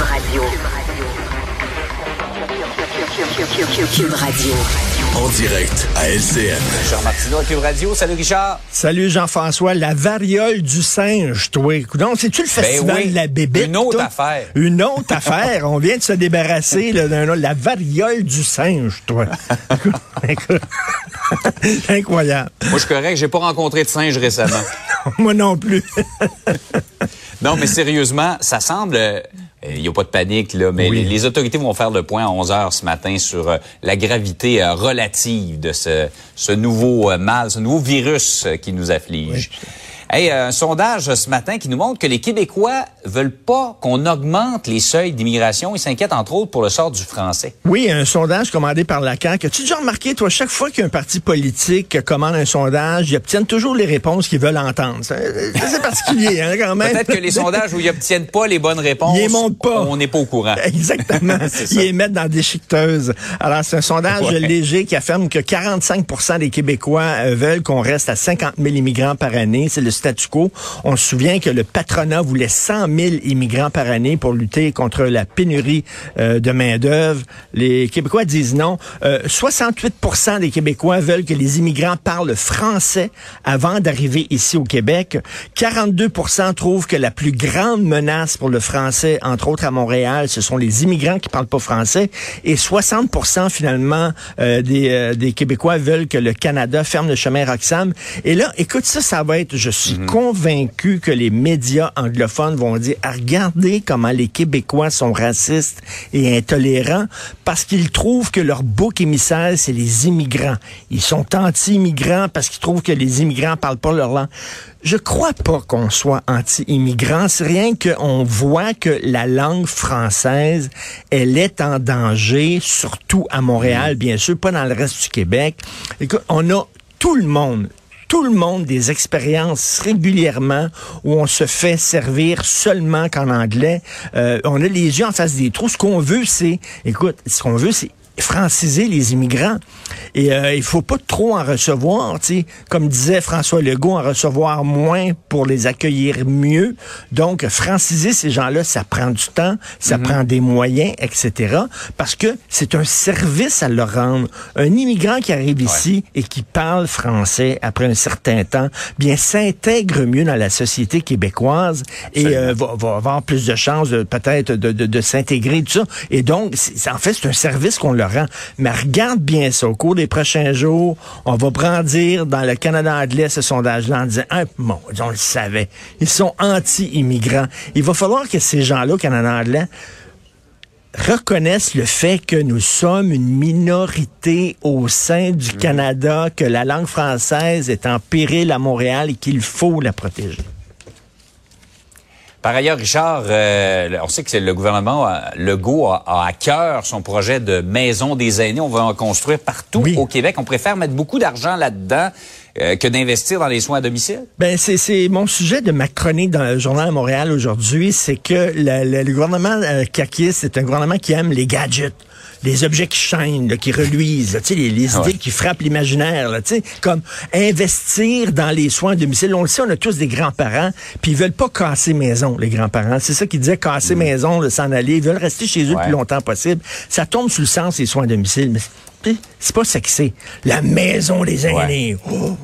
Cube Radio. Cube Radio. En direct à LCN. Richard Martineau à Cube Radio. Salut Richard. Salut Jean-François. La variole du singe, toi. Donc, c'est-tu le festival Ben oui. de la bébête? Une autre toi? affaire. Une autre affaire. On vient de se débarrasser d'un la variole du singe, toi. Incroyable. Moi, je suis correct. J'ai pas rencontré de singe récemment. Moi non plus. non, mais sérieusement, ça semble... euh, Il n'y a pas de panique, là, mais Oui. les, les autorités vont faire le point à 11 heures ce matin sur euh, la gravité euh, relative de ce, ce nouveau euh, mal, ce nouveau virus euh, qui nous afflige. Hey, euh, un sondage ce matin qui nous montre que les Québécois veulent pas qu'on augmente les seuils d'immigration. Ils s'inquiètent entre autres pour le sort du français. Oui, un sondage commandé par la CAQ. As-tu déjà remarqué, toi, chaque fois qu'un parti politique commande un sondage, ils obtiennent toujours les réponses qu'ils veulent entendre? C'est particulier, hein, quand même. Peut-être que les sondages où ils obtiennent pas les bonnes réponses, Ils les montrent pas. on n'est pas au courant. Exactement. Ils les mettent dans des chiqueteuses. Alors, c'est un sondage Ouais. léger qui affirme que 45% des Québécois euh, veulent qu'on reste à 50 000 immigrants par année. C'est le quo. On se souvient que le patronat voulait 100 000 immigrants par année pour lutter contre la pénurie euh, de main-d'œuvre. Les Québécois disent non. Euh, 68% des Québécois veulent que les immigrants parlent français avant d'arriver ici au Québec. 42% trouvent que la plus grande menace pour le français, entre autres à Montréal, ce sont les immigrants qui parlent pas français. Et 60% finalement euh, des, euh, des Québécois veulent que le Canada ferme le chemin Roxham. Et là, écoute ça, ça va être, je suis convaincu que les médias anglophones vont dire, Ah, regardez comment les Québécois sont racistes et intolérants parce qu'ils trouvent que leur bouc émissaire, c'est les immigrants. Ils sont anti-immigrants parce qu'ils trouvent que les immigrants parlent pas leur langue. Je crois pas qu'on soit anti-immigrants. C'est rien qu'on voit que la langue française, elle est en danger, surtout à Montréal, bien sûr, pas dans le reste du Québec. Écoute, on a tout le monde, tout le monde des expériences régulièrement où on se fait servir seulement qu'en anglais. Euh, on a les yeux en face des trous. Ce qu'on veut, c'est, écoute, ce qu'on veut, c'est franciser les immigrants. Et euh, il faut pas trop en recevoir, tu. Comme disait François Legault, en recevoir moins pour les accueillir mieux. Donc, franciser ces gens-là, ça prend du temps, ça prend des moyens, etc. Parce que c'est un service à leur rendre. Un immigrant qui arrive ici et qui parle français après un certain temps, bien, s'intègre mieux dans la société québécoise et euh, va, va avoir plus de chances peut-être de, de, de s'intégrer, tout ça. Et donc, en fait, c'est un service qu'on Mais regarde bien ça. Au cours des prochains jours, on va brandir dans le Canada anglais ce sondage-là en disant, ah, mon Dieu, on le savait. Ils sont anti-immigrants. Il va falloir que ces gens-là au Canada anglais reconnaissent le fait que nous sommes une minorité au sein du Canada, que la langue française est en péril à Montréal et qu'il faut la protéger. Par ailleurs, Richard, euh, on sait que c'est le gouvernement euh, Legault a, a à cœur son projet de maison des aînés. On va en construire partout Oui. au Québec. On préfère mettre beaucoup d'argent là-dedans euh, que d'investir dans les soins à domicile. Ben c'est c'est mon sujet de ma chronique dans le journal à Montréal aujourd'hui, c'est que le, le- le gouvernement euh, caquiste, c'est un gouvernement qui aime les gadgets. Les objets qui chaînent, là, qui reluisent, là, tu sais, les, les Ouais. idées qui frappent l'imaginaire, là, tu sais, comme investir dans les soins à domicile. On le sait, on a tous des grands-parents, puis ils veulent pas casser maison, les grands-parents. C'est ça qu'ils disaient, casser maison, là, s'en aller. Ils veulent rester chez eux le plus longtemps possible. Ça tombe sous le sens, les soins à domicile, mais c'est- c'est pas sexy. La maison des aînés. Oh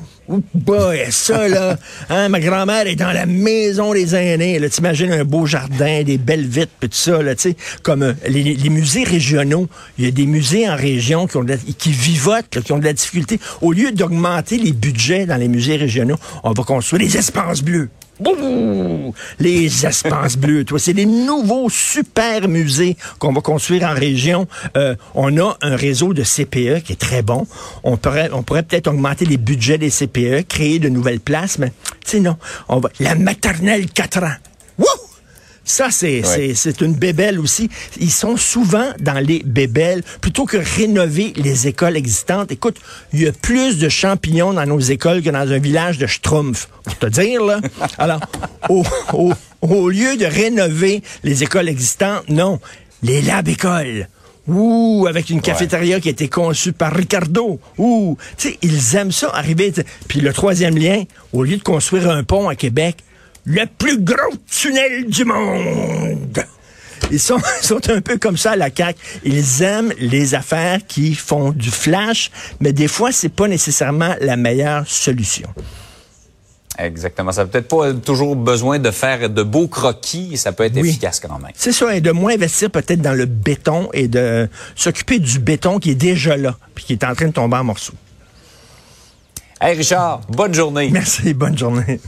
boy, ça là, hein, ma grand-mère est dans la maison des aînés. Là, t'imagines un beau jardin, des belles vitres, puis tout ça, là, tu sais, comme euh, les, musées régionaux. Il y a des musées en région qui ont qui vivotent, qui ont de la difficulté. Au lieu d'augmenter les budgets dans les musées régionaux, on va construire des espaces bleus. Les espaces bleus, toi, c'est des nouveaux super musées qu'on va construire en région. Euh, on a un réseau de CPE qui est très bon. On pourrait, on pourrait peut-être augmenter les budgets des CPE, créer de nouvelles places, mais tu sais non, on va la maternelle 4 ans. Ça, c'est c'est- c'est une bébelle aussi. Ils sont souvent dans les bébelles plutôt que rénover les écoles existantes. Écoute, il y a plus de champignons dans nos écoles que dans un village de Schtroumpf. Pour te dire, là. Alors, au, au- au lieu de rénover les écoles existantes, non, les lab-écoles. Ouh, avec une cafétéria qui a été conçue par Ricardo. Ouh, tu sais, ils aiment ça arriver. Puis le troisième lien, au lieu de construire un pont à Québec, le plus gros tunnel du monde. Ils sont, sont un peu comme ça à la CAQ. Ils aiment les affaires qui font du flash, mais des fois, c'est pas nécessairement la meilleure solution. Exactement. Ça n'a peut-être pas toujours besoin de faire de beaux croquis, ça peut être efficace quand même. C'est ça, et de moins investir peut-être dans le béton et de s'occuper du béton qui est déjà là, puis qui est en train de tomber en morceaux. Hey Richard, bonne journée. Merci, bonne journée.